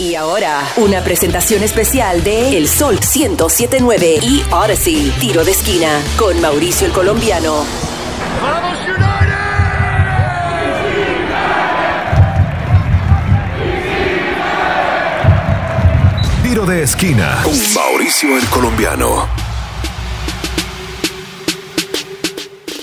Y ahora, una presentación especial de El Sol 1079 y Odyssey, tiro de esquina, con Mauricio el Colombiano. ¡Vamos United! Tiro de esquina con Mauricio el Colombiano.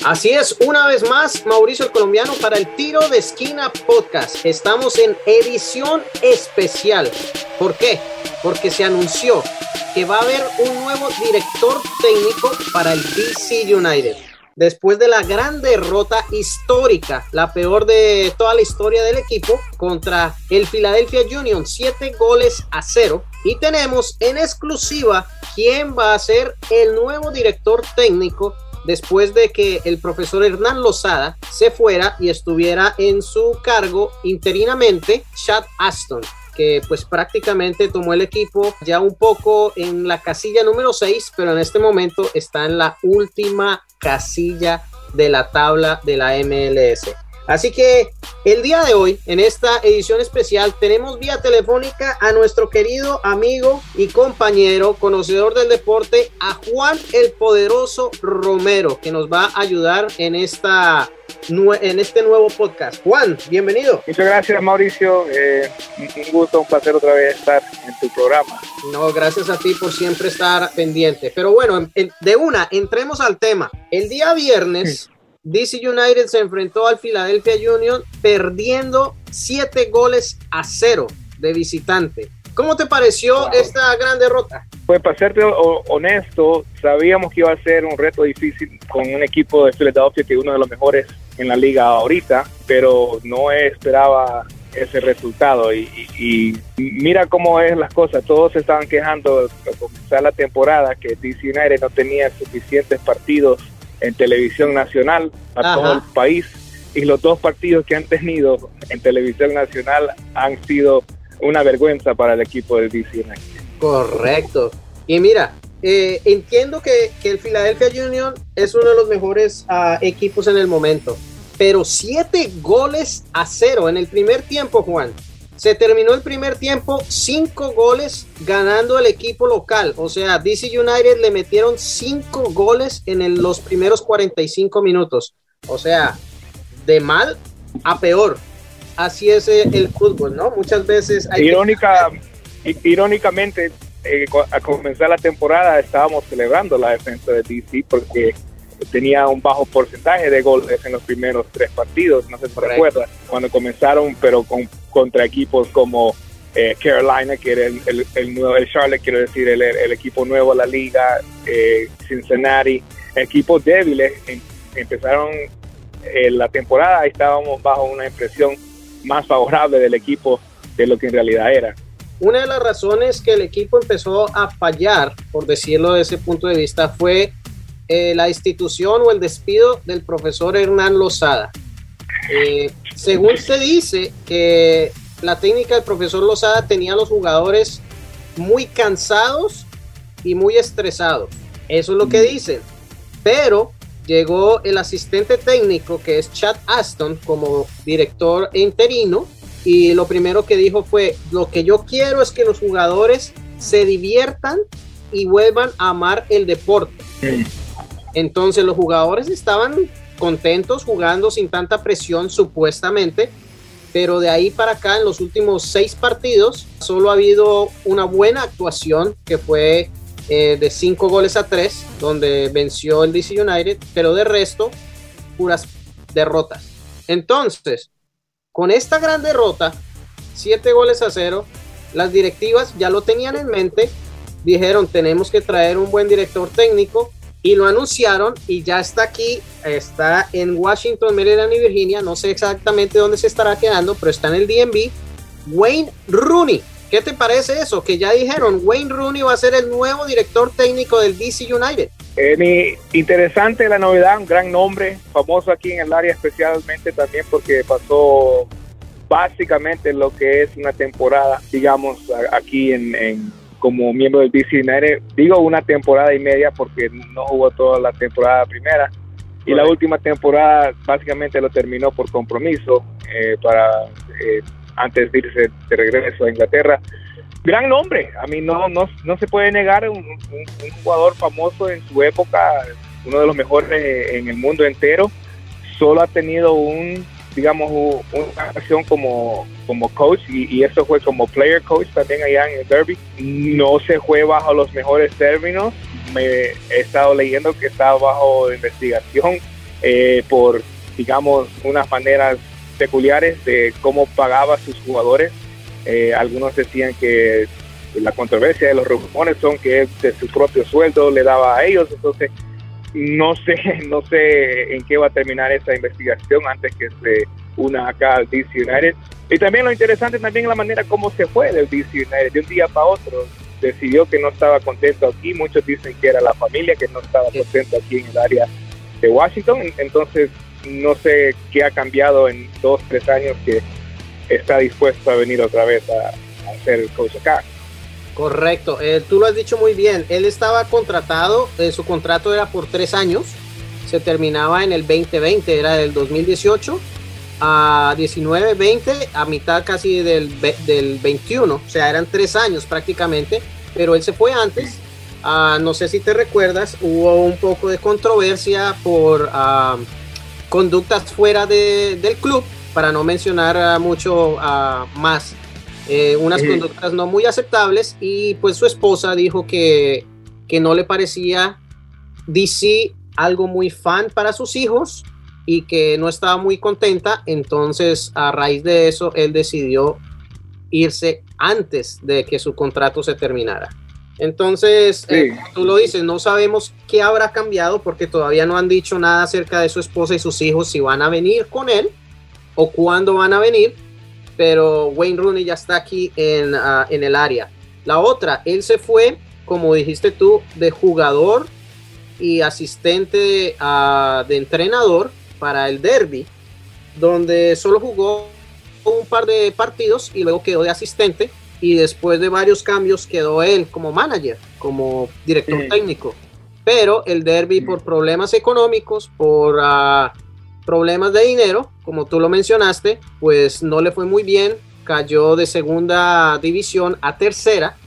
Así es, una vez más, Mauricio el Colombiano para el Tiro de Esquina Podcast. Estamos en edición especial. ¿Por qué? Porque se anunció que va a haber un nuevo director técnico para el DC United. Después de la gran derrota histórica, la peor de toda la historia del equipo, contra el Philadelphia Union, siete goles a cero. Y tenemos en exclusiva quién va a ser el nuevo director técnico después de que el profesor Hernán Lozada se fuera y estuviera en su cargo interinamente Chad Aston que pues prácticamente tomó el equipo ya un poco en la casilla número 6, pero en este momento está en la última casilla de la tabla de la MLS. Así que el día de hoy, en esta edición especial, tenemos vía telefónica a nuestro querido amigo y compañero, conocedor del deporte, a Juan el Poderoso Romero, que nos va a ayudar en esta en este nuevo podcast. Juan, bienvenido. Muchas gracias, Mauricio. Eh, un gusto, un placer otra vez estar en tu programa. No, gracias a ti por siempre estar pendiente. Pero bueno, de una, entremos al tema. El día viernes. DC United se enfrentó al Philadelphia Union perdiendo siete goles a cero de visitante. ¿Cómo te pareció esta gran derrota? Pues para serte honesto, sabíamos que iba a ser un reto difícil con un equipo de Philadelphia que es uno de los mejores en la liga ahorita, pero no esperaba ese resultado y, y, mira cómo es las cosas, todos se estaban quejando al comenzar la temporada que DC United no tenía suficientes partidos en televisión nacional a todo el país y los dos partidos que han tenido en televisión nacional han sido una vergüenza para el equipo de DC Correcto. Y mira, eh, entiendo que, el Philadelphia Union es uno de los mejores ah, equipos en el momento, pero siete goles a cero en el primer tiempo, Juan. Se terminó el primer tiempo, cinco goles ganando el equipo local. O sea, DC United le metieron cinco goles en los primeros 45 minutos. O sea, de mal a peor. Así es eh, el fútbol, ¿no? Muchas veces hay Irónica, Irónicamente, eh, a comenzar la temporada estábamos celebrando la defensa de DC porque tenía un bajo porcentaje de goles en los primeros tres partidos, no sé si recuerdas, cuando comenzaron, pero con, contra equipos como eh, Carolina, que era el, nuevo, el Charlotte, quiero decir, el, equipo nuevo de la liga, eh, Cincinnati, equipos débiles, em, empezaron eh, la temporada y estábamos bajo una impresión más favorable del equipo de lo que en realidad era. Una de las razones que el equipo empezó a fallar, por decirlo de ese punto de vista, fue la institución o el despido del profesor Hernán Lozada. Eh, según se dice que la técnica del profesor Lozada tenía a los jugadores muy cansados y muy estresados. Eso es lo que dicen. Pero llegó el asistente técnico que es Chad Aston como director interino y lo primero que dijo fue, lo que yo quiero es que los jugadores se diviertan y vuelvan a amar el deporte. Entonces los jugadores estaban contentos jugando sin tanta presión supuestamente, pero de ahí para acá en los últimos seis partidos solo ha habido una buena actuación que fue eh, de cinco goles a tres, donde venció el DC United, pero de resto puras derrotas. Entonces, con esta gran derrota, siete goles a cero, las directivas ya lo tenían en mente, dijeron tenemos que traer un buen director técnico, y lo anunciaron y ya está aquí, está en Washington, Maryland y Virginia, no sé exactamente dónde se estará quedando, pero está en el DMV, Wayne Rooney. ¿Qué te parece eso? Que ya dijeron, Wayne Rooney va a ser el nuevo director técnico del DC United. Eh, interesante la novedad, un gran nombre, famoso aquí en el área especialmente también porque pasó básicamente lo que es una temporada, digamos, aquí en como miembro del DC United. Digo una temporada y media porque no jugó toda la temporada primera. Y la última temporada básicamente lo terminó por compromiso eh, para eh, antes de irse de regreso a Inglaterra. Gran nombre, a mí no, no, no se puede negar un, un, jugador famoso en su época, uno de los mejores en el mundo entero, solo ha tenido un, digamos, una acción como, como coach y, eso fue como player coach también allá en el Derby. No se fue bajo los mejores términos, me he estado leyendo que está bajo investigación eh, por, digamos, unas maneras peculiares de cómo pagaba a sus jugadores. Eh, algunos decían que la controversia de los rumores son que de su propio sueldo le daba a ellos, entonces no sé, no sé en qué va a terminar esa investigación antes que se una acá al DC United. Y también lo interesante también es la manera como se fue del DC United de un día para otro. Decidió que no estaba contento aquí, muchos dicen que era la familia que no estaba contento aquí en el área de Washington, entonces no sé qué ha cambiado en dos, tres años que está dispuesto a venir otra vez a, hacer el coach acá. Correcto, eh, tú lo has dicho muy bien. Él estaba contratado, eh, su contrato era por tres años, se terminaba en el 2020, era del 2018 a 19, 20, a mitad casi del, del 21, o sea, eran tres años prácticamente, pero él se fue antes. Ah, no sé si te recuerdas, hubo un poco de controversia por ah, conductas fuera del club, para no mencionar ah, mucho más, eh, unas conductas no muy aceptables y pues su esposa dijo que, que no le parecía DC algo muy fan para sus hijos y que no estaba muy contenta, entonces a raíz de eso él decidió irse antes de que su contrato se terminara. Entonces, eh, tú lo dices, no sabemos qué habrá cambiado porque todavía no han dicho nada acerca de su esposa y sus hijos, si van a venir con él o cuándo van a venir, pero Wayne Rooney ya está aquí en, ah, en el área. La otra, él se fue, como dijiste tú, de jugador y asistente uh, de entrenador para el derby, donde solo jugó un par de partidos y luego quedó de asistente y después de varios cambios quedó él como manager, como director técnico. Pero el derby por problemas económicos, por ah, problemas de dinero, como tú lo mencionaste, pues no le fue muy bien, cayó de segunda división a tercera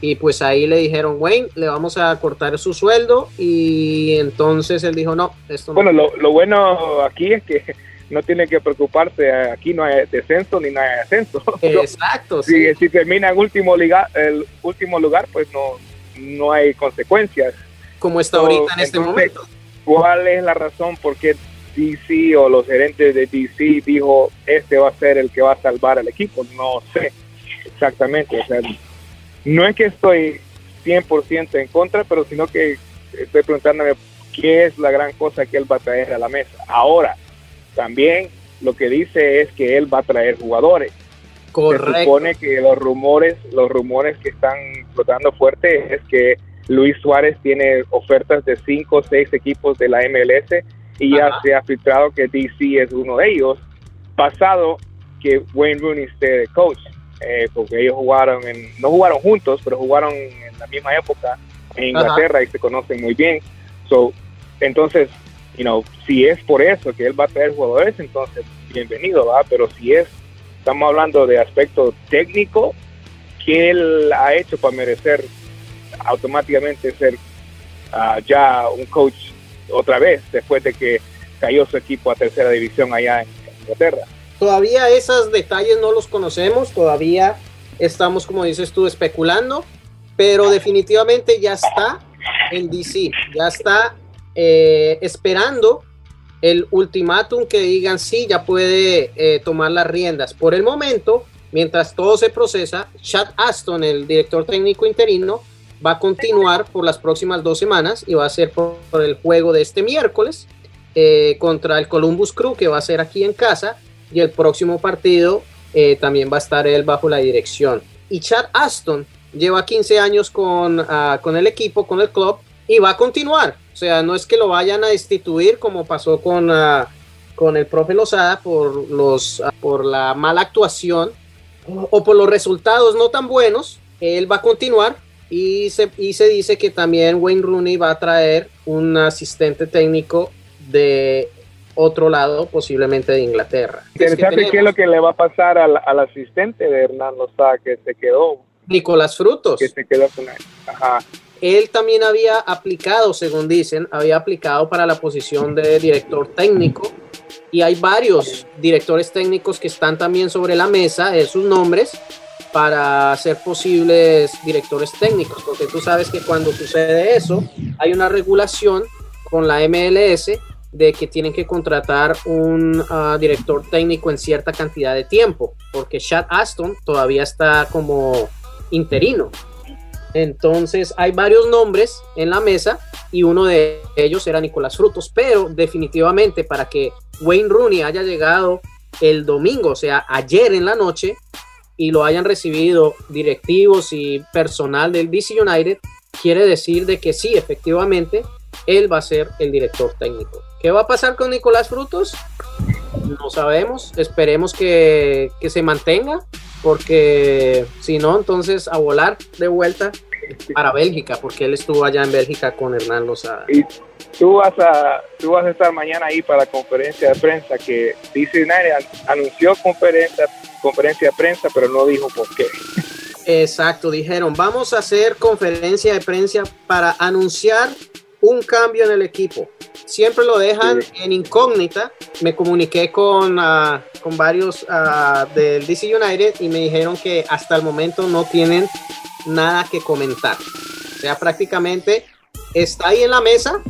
y pues ahí le dijeron, Wayne, le vamos a cortar su sueldo. Y entonces él dijo, no, esto no. Bueno, lo, bueno aquí es que no tiene que preocuparse, aquí no hay descenso ni no hay ascenso. Exacto. si, si termina en último lugar, el último lugar, pues no, no hay consecuencias. Como está ahorita en este momento. ¿Cuál es la razón por qué DC o los gerentes de DC dijo, este va a ser el que va a salvar al equipo? No sé exactamente. O sea, no es que estoy 100% en contra, pero sino que estoy preguntándome qué es la gran cosa que él va a traer a la mesa. Ahora, también lo que dice es que él va a traer jugadores. Correcto. Se supone que los rumores, los rumores que están flotando fuerte es que Luis Suárez tiene ofertas de cinco o seis equipos de la MLS y ya se ha filtrado que DC es uno de ellos, pasado que Wayne Rooney esté de coach. Eh, porque ellos jugaron, en, no jugaron juntos, pero jugaron en la misma época en Inglaterra y se conocen muy bien. So, entonces, you know, si es por eso que él va a traer jugadores, entonces bienvenido, ¿va? Pero si es, estamos hablando de aspecto técnico, que él ha hecho para merecer automáticamente ser uh, ya un coach otra vez, después de que cayó su equipo a tercera división allá en Inglaterra. Todavía esos detalles no los conocemos, todavía estamos, como dices tú, especulando, pero definitivamente ya está en DC, ya está eh, esperando el ultimátum que digan sí, ya puede eh, tomar las riendas. Por el momento, mientras todo se procesa, Chad Aston, el director técnico interino, va a continuar por las próximas dos semanas y va a ser por, el juego de este miércoles eh, contra el Columbus Crew, que va a ser aquí en casa y el próximo partido eh, también va a estar él bajo la dirección. Y Chad Aston lleva 15 años con, ah, con el equipo, con el club, y va a continuar. O sea, no es que lo vayan a destituir como pasó con, ah, con el profe Lozada por, los, ah, por la mala actuación o por los resultados no tan buenos. Él va a continuar y se, y se dice que también Wayne Rooney va a traer un asistente técnico de otro lado, posiblemente de Inglaterra. Interesante qué es lo que le va a pasar al, asistente de Hernán Lozada que se quedó. Nicolás Frutos. Que se quedó con él. Ajá. Él también había aplicado, según dicen, había aplicado para la posición de director técnico y hay varios directores técnicos que están también sobre la mesa, de sus nombres, para ser posibles directores técnicos, porque tú sabes que cuando sucede eso, hay una regulación con la MLS de que tienen que contratar un ah, director técnico en cierta cantidad de tiempo, porque Chad Aston todavía está como interino. Entonces hay varios nombres en la mesa y uno de ellos era Nicolás Frutos, pero definitivamente para que Wayne Rooney haya llegado el domingo, o sea, ayer en la noche, y lo hayan recibido directivos y personal del DC United, quiere decir de que sí, efectivamente, él va a ser el director técnico. ¿Qué va a pasar con Nicolás Frutos? No sabemos, esperemos que, que se mantenga, porque si no, entonces a volar de vuelta para Bélgica, porque él estuvo allá en Bélgica con Hernán Lozada. Tú vas a, tú vas a estar mañana ahí para la conferencia de prensa que DC United anunció conferencia, conferencia de prensa, pero no dijo por qué. Exacto, dijeron, vamos a hacer conferencia de prensa para anunciar un cambio en el equipo. Siempre lo dejan en incógnita. Me comuniqué con, uh, con varios uh, del DC United y me dijeron que hasta el momento no tienen nada que comentar. O sea, prácticamente está ahí en la mesa,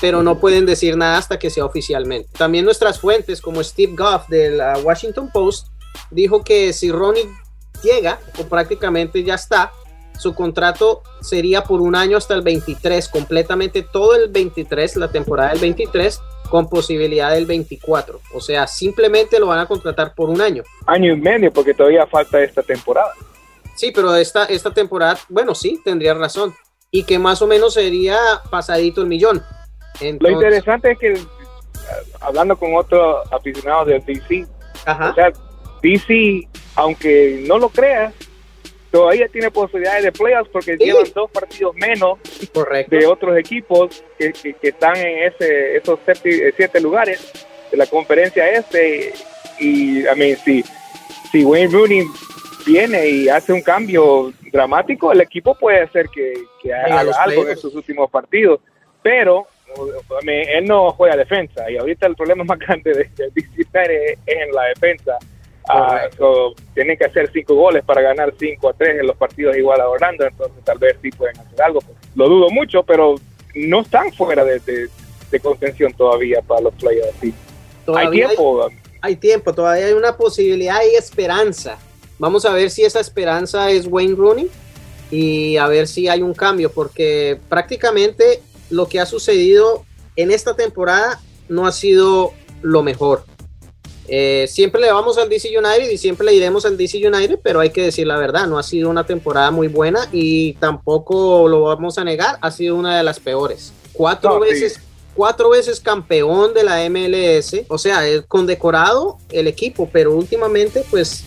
pero no pueden decir nada hasta que sea oficialmente. También nuestras fuentes, como Steve Goff del Washington Post, dijo que si Ronnie llega, o prácticamente ya está, su contrato sería por un año hasta el 23, completamente todo el 23, la temporada del 23, con posibilidad del 24. O sea, simplemente lo van a contratar por un año. Año y medio, porque todavía falta esta temporada. Sí, pero esta, esta temporada, bueno, sí, tendría razón. Y que más o menos sería pasadito el millón. Lo interesante es que, hablando con otros aficionados del DC, o sea, DC, aunque no lo creas, todavía tiene posibilidades de playoffs porque llevan dos partidos menos de otros equipos que, están en ese, esos siete, lugares de la conferencia este. Y, a mí, si, si Wayne Rooney viene y hace un cambio dramático, el equipo puede ser que, haga algo en sus últimos partidos, pero él no juega defensa y ahorita el problema más grande de, de es, en la defensa. Ah, tienen que hacer cinco goles para ganar 5 a 3 en los partidos igual a Orlando, entonces tal vez sí pueden hacer algo. Lo dudo mucho, pero no están fuera de, contención todavía para los playoffs. Hay tiempo. hay tiempo, todavía hay una posibilidad y esperanza Vamos a ver si esa esperanza es Wayne Rooney y a ver si hay un cambio, porque prácticamente lo que ha sucedido en esta temporada no ha sido lo mejor. Eh, siempre le vamos al DC United y siempre le iremos al DC United, pero hay que decir la verdad, no ha sido una temporada muy buena y tampoco lo vamos a negar, ha sido una de las peores. Cuatro veces, cuatro veces campeón de la MLS, o sea, condecorado el equipo, pero últimamente pues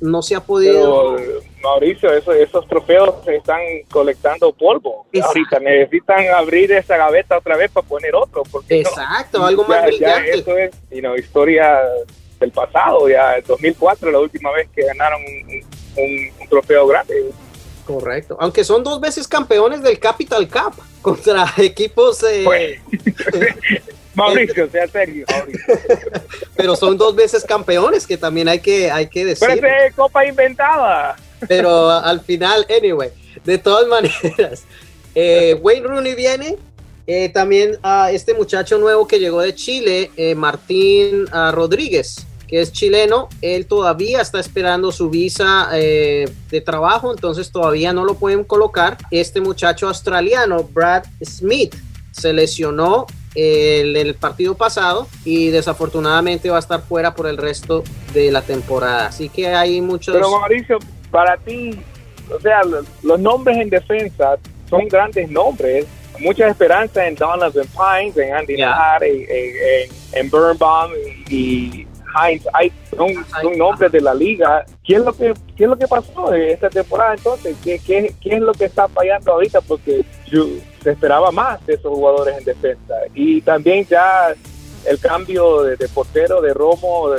no se ha podido. Mauricio, esos trofeos se están colectando polvo. Ahorita necesitan abrir esa gaveta otra vez para poner otro. Porque Exacto, algo más brillante. eso es historia del pasado, ya en 2004, la última vez que ganaron un, trofeo grande. Correcto, aunque son dos veces campeones del Capital Cup contra equipos. Eh, pues, Mauricio, sea serio, Pero son dos veces campeones, que también hay que, hay que decir. Pero es copa inventada. Pero al final, anyway, de todas maneras, eh, Wayne Rooney viene. Eh, también a este muchacho nuevo que llegó de Chile, eh, Martín ah, Rodríguez, que es chileno, él todavía está esperando su visa de trabajo, entonces todavía no lo pueden colocar. Este muchacho australiano, Brad Smith, se lesionó el, el, partido pasado y desafortunadamente va a estar fuera por el resto de la temporada. Así que hay muchos... Pero Mauricio, para ti, o sea, los nombres en defensa son grandes nombres. Mucha esperanza en Donovan Pines, en Andy yeah. en, en, Birnbaum y, Heinz. Hay, son, son, nombres de la liga. ¿Qué es lo que, qué es lo que pasó esta temporada entonces? ¿Qué, qué, qué es lo que está fallando ahorita? Porque yo, se esperaba más de esos jugadores en defensa. Y también ya el cambio de, portero de Romo,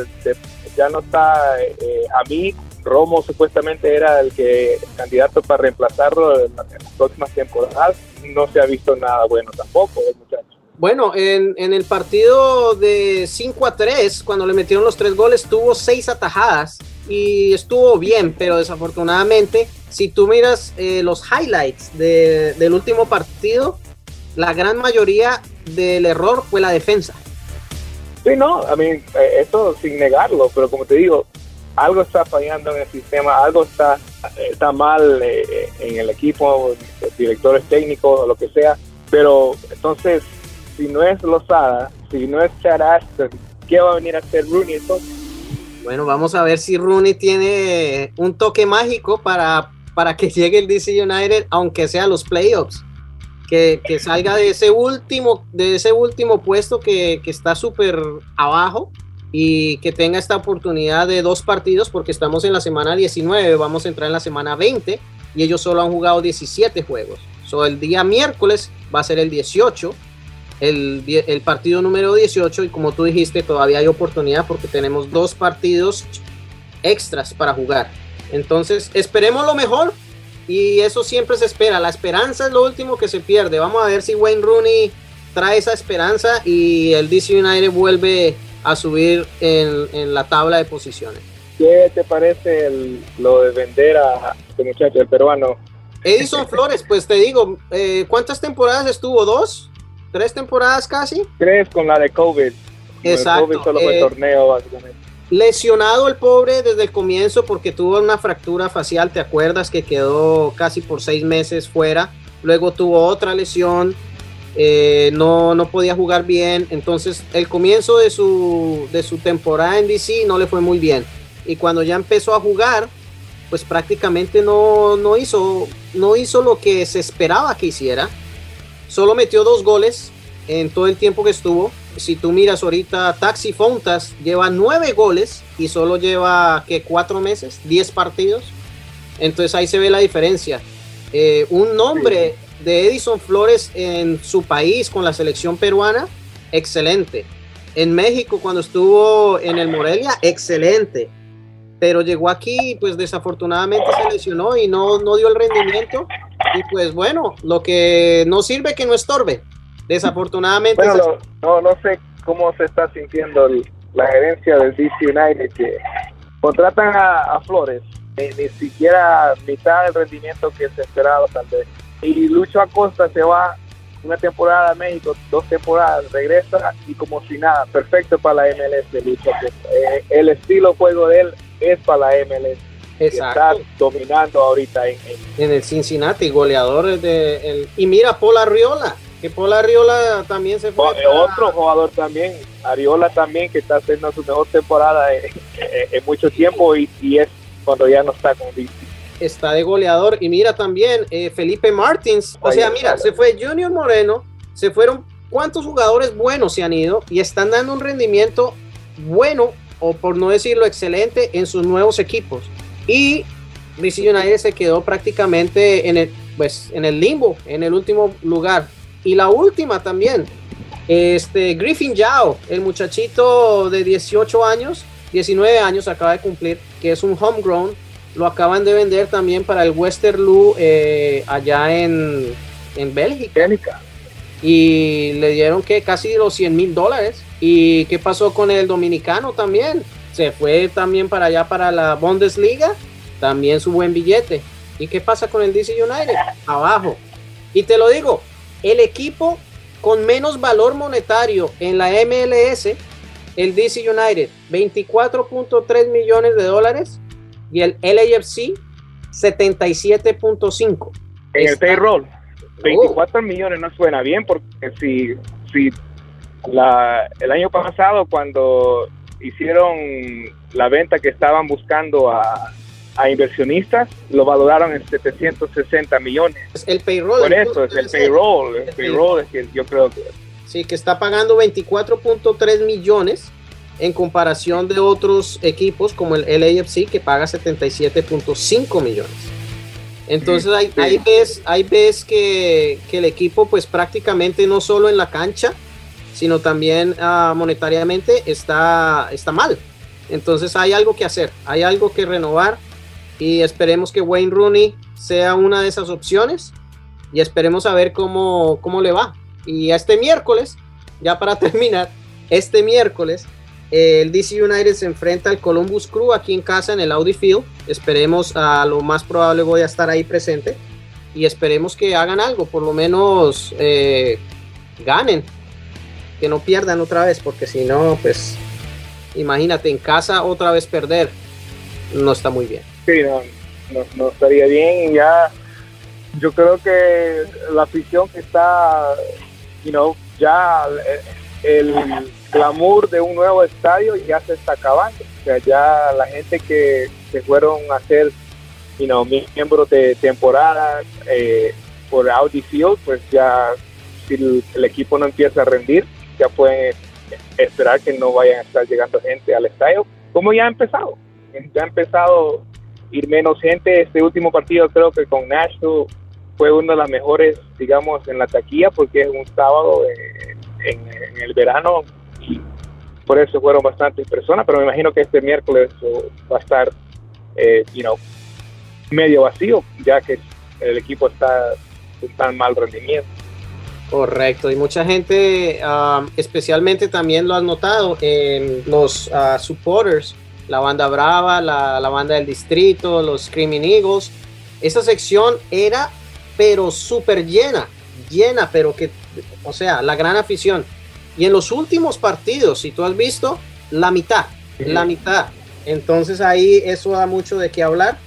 ya no está eh, a mí. Romo supuestamente era el que candidato para reemplazarlo en, las próximas temporadas. No se ha visto nada bueno tampoco, muchacho. Bueno, en, en, el partido de 5 a 3, cuando le metieron los tres goles, tuvo seis atajadas y estuvo bien, pero desafortunadamente, si tú miras eh, los highlights del último partido, la gran mayoría del error fue la defensa. Sí, no, a mí, eh, esto sin negarlo, pero como te digo, algo está fallando en el sistema, algo está, está mal eh, en el equipo, directores técnicos o lo que sea, pero entonces si no es Lozada, si no es Chad ¿qué va a venir a hacer Rooney entonces? Bueno, vamos a ver si Rooney tiene un toque mágico para, para que llegue el DC United, aunque sea los playoffs. Que, que salga de ese último, de ese último puesto que, que está súper abajo y que tenga esta oportunidad de dos partidos, porque estamos en la semana 19, vamos a entrar en la semana 20 y ellos solo han jugado 17 juegos. So, el día miércoles va a ser el 18 el, partido número 18 y como tú dijiste, todavía hay oportunidad porque tenemos dos partidos extras para jugar. Entonces, esperemos lo mejor y eso siempre se espera. La esperanza es lo último que se pierde. Vamos a ver si Wayne Rooney trae esa esperanza y el DC United vuelve a subir en, la tabla de posiciones. ¿Qué te parece lo de vender a este muchacho, el peruano? Edison Flores, pues te digo, eh, ¿cuántas temporadas estuvo? ¿Dos? tres temporadas casi. Tres con la de COVID. Exacto. El COVID solo fue eh, torneo, básicamente. Lesionado el pobre desde el comienzo porque tuvo una fractura facial, ¿te acuerdas? Que quedó casi por seis meses fuera. Luego tuvo otra lesión, eh, no, no podía jugar bien. Entonces el comienzo de su, de su temporada en DC no le fue muy bien. Y cuando ya empezó a jugar, pues prácticamente no, no, hizo, no hizo lo que se esperaba que hiciera. Solo metió dos goles en todo el tiempo que estuvo. Si tú miras ahorita, Taxi Fontas lleva nueve goles y solo lleva que cuatro meses, diez partidos. Entonces ahí se ve la diferencia. Eh, un nombre de Edison Flores en su país con la selección peruana, excelente. En México cuando estuvo en el Morelia, excelente. Pero llegó aquí, pues desafortunadamente se lesionó y no, no dio el rendimiento y pues bueno, lo que no sirve que no estorbe. Desafortunadamente. Bueno, no, no sé cómo se está sintiendo la gerencia del DC United que contratan a, Flores, ni, siquiera mitad del rendimiento que se esperaba tal vez. Y Lucho Acosta se va una temporada a México, dos temporadas, regresa y como si nada, perfecto para la MLS Lucho eh, el estilo juego de él es para la MLS Está dominando ahorita en, el Cincinnati, goleador de el, y mira Paul Arriola, que Paul Arriola también se fue. Otro jugador también, Ariola también, que está haciendo su mejor temporada en, mucho tiempo y, es cuando ya no está con Está de goleador y mira también eh, Felipe Martins, o sea, mira, se fue Junior Moreno, se fueron cuántos jugadores buenos se han ido y están dando un rendimiento bueno o por no decirlo excelente en sus nuevos equipos. Y DC United se quedó prácticamente en el, pues, en el limbo, en el último lugar. Y la última también, este Griffin Yao, el muchachito de 18 años, 19 años acaba de cumplir, que es un homegrown, lo acaban de vender también para el Westerlo eh, allá en, en Bélgica. Y le dieron que casi los 100 mil dólares. ¿Y qué pasó con el dominicano también? se fue también para allá para la Bundesliga, también su buen billete. ¿Y qué pasa con el DC United? Abajo. Y te lo digo, el equipo con menos valor monetario en la MLS, el DC United, 24.3 millones de dólares y el LAFC 77.5. En el payroll, 24 millones no suena bien porque si, si la, el año pasado cuando hicieron la venta que estaban buscando a, inversionistas, lo valoraron en 760 millones. El payroll. Por eso, es el payroll. El, payroll es que yo creo que... Sí, que está pagando 24.3 millones en comparación de otros equipos como el LAFC que paga 77.5 millones. Entonces hay ahí, ves, ahí ves que, que, el equipo pues prácticamente no solo en la cancha, sino también ah, monetariamente está, está mal. Entonces hay algo que hacer, hay algo que renovar y esperemos que Wayne Rooney sea una de esas opciones y esperemos a ver cómo, cómo le va. Y este miércoles, ya para terminar, este miércoles el DC United se enfrenta al Columbus Crew aquí en casa en el Audi Field. Esperemos, a lo más probable voy a estar ahí presente y esperemos que hagan algo, por lo menos eh, ganen, que no pierdan otra vez, porque si no, pues imagínate en casa otra vez perder, no está muy bien. Sí, no, no, estaría bien. Ya, yo creo que la afición que está, you ya el glamour de un nuevo estadio ya se está acabando. O sea, ya la gente que se fueron a ser, you know, miembros de temporada eh, por Audi Field, pues ya si el, equipo no empieza a rendir, ya pueden esperar que no vayan a estar llegando gente al estadio, como ya ha empezado. Ya ha empezado ir menos gente. Este último partido creo que con Nashville fue uno de las mejores, digamos, en la taquilla, porque es un sábado eh, en el verano por eso fueron bastantes personas, pero me imagino que este miércoles va a estar, eh, you know, medio vacío, ya que el equipo está en tan mal rendimiento. Correcto, y mucha gente, especialmente también lo has notado en los uh, supporters, la banda Brava, la, la, banda del distrito, los Screaming Eagles. Esa sección era, pero súper llena, llena, pero que, o sea, la gran afición. Y en los últimos partidos, si tú has visto, la mitad, la mitad. Entonces ahí eso da mucho de qué hablar,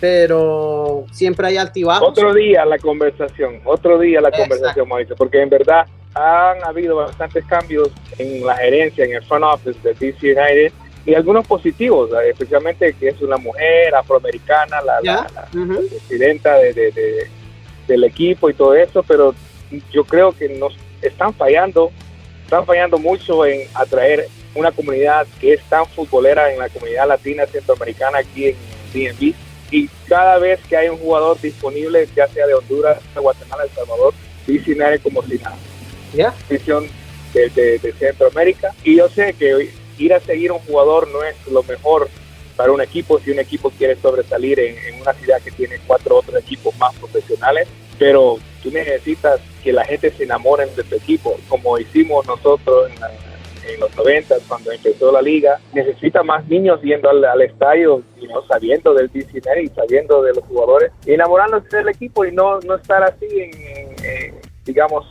pero siempre hay altibajos. Otro día la conversación, otro día la conversación, Mauricio, porque en verdad han habido bastantes cambios en la gerencia, en el front office de DC United y algunos positivos, especialmente que es una mujer afroamericana, la, presidenta de, del equipo y todo eso, pero yo creo que nos están fallando están fallando mucho en atraer una comunidad que es tan futbolera en la comunidad latina centroamericana aquí en DNB. Y cada vez que hay un jugador disponible, ya sea de Honduras, de Guatemala, El Salvador, dice como si nada. ¿Ya? De, de, Centroamérica. Y yo sé que ir a seguir un jugador no es lo mejor para un equipo si un equipo quiere sobresalir en, en una ciudad que tiene cuatro otros equipos más profesionales. Pero tú necesitas que la gente se enamore de tu equipo, como hicimos nosotros en, los 90 cuando empezó la liga. Necesita más niños yendo al, estadio y no sabiendo del DC y sabiendo de los jugadores, enamorándose del equipo y no, no estar así en, digamos,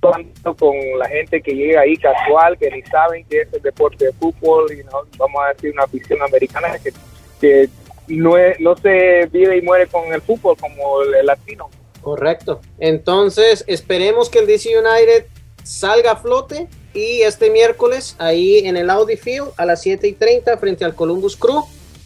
con la gente que llega ahí casual, que ni saben que es el deporte de fútbol y no vamos a decir una afición americana que, que no, no se vive y muere con el fútbol como el latino. Correcto. Entonces, esperemos que el DC United salga a flote y este miércoles ahí en el Audi Field a las 7 y 30 frente al Columbus Crew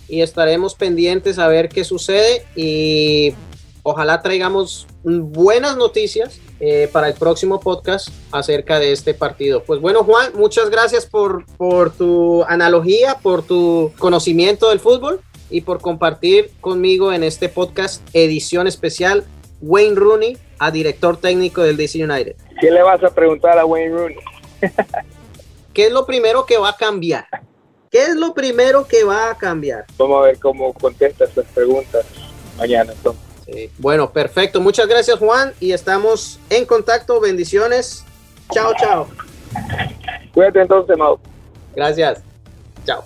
y estaremos pendientes a ver qué sucede y ojalá traigamos buenas noticias eh, para el próximo podcast acerca de este partido. Pues bueno, Juan, muchas gracias por, por tu analogía, por tu conocimiento del fútbol y por compartir conmigo en este podcast edición especial Wayne Rooney a director técnico del DC United? ¿Qué le vas a preguntar a Wayne Rooney? ¿Qué es lo primero que va a cambiar? ¿Qué es lo primero que va a cambiar? Vamos a ver cómo contesta estas preguntas mañana Bueno, perfecto. Muchas gracias Juan y estamos en contacto. Bendiciones. Chao, chao. Cuídate entonces, Mau. Gracias. Chao.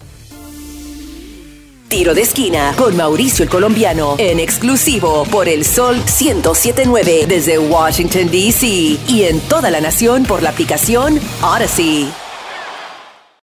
Tiro de esquina con Mauricio el Colombiano en exclusivo por el Sol 1079 desde Washington, D.C. y en toda la nación por la aplicación Odyssey.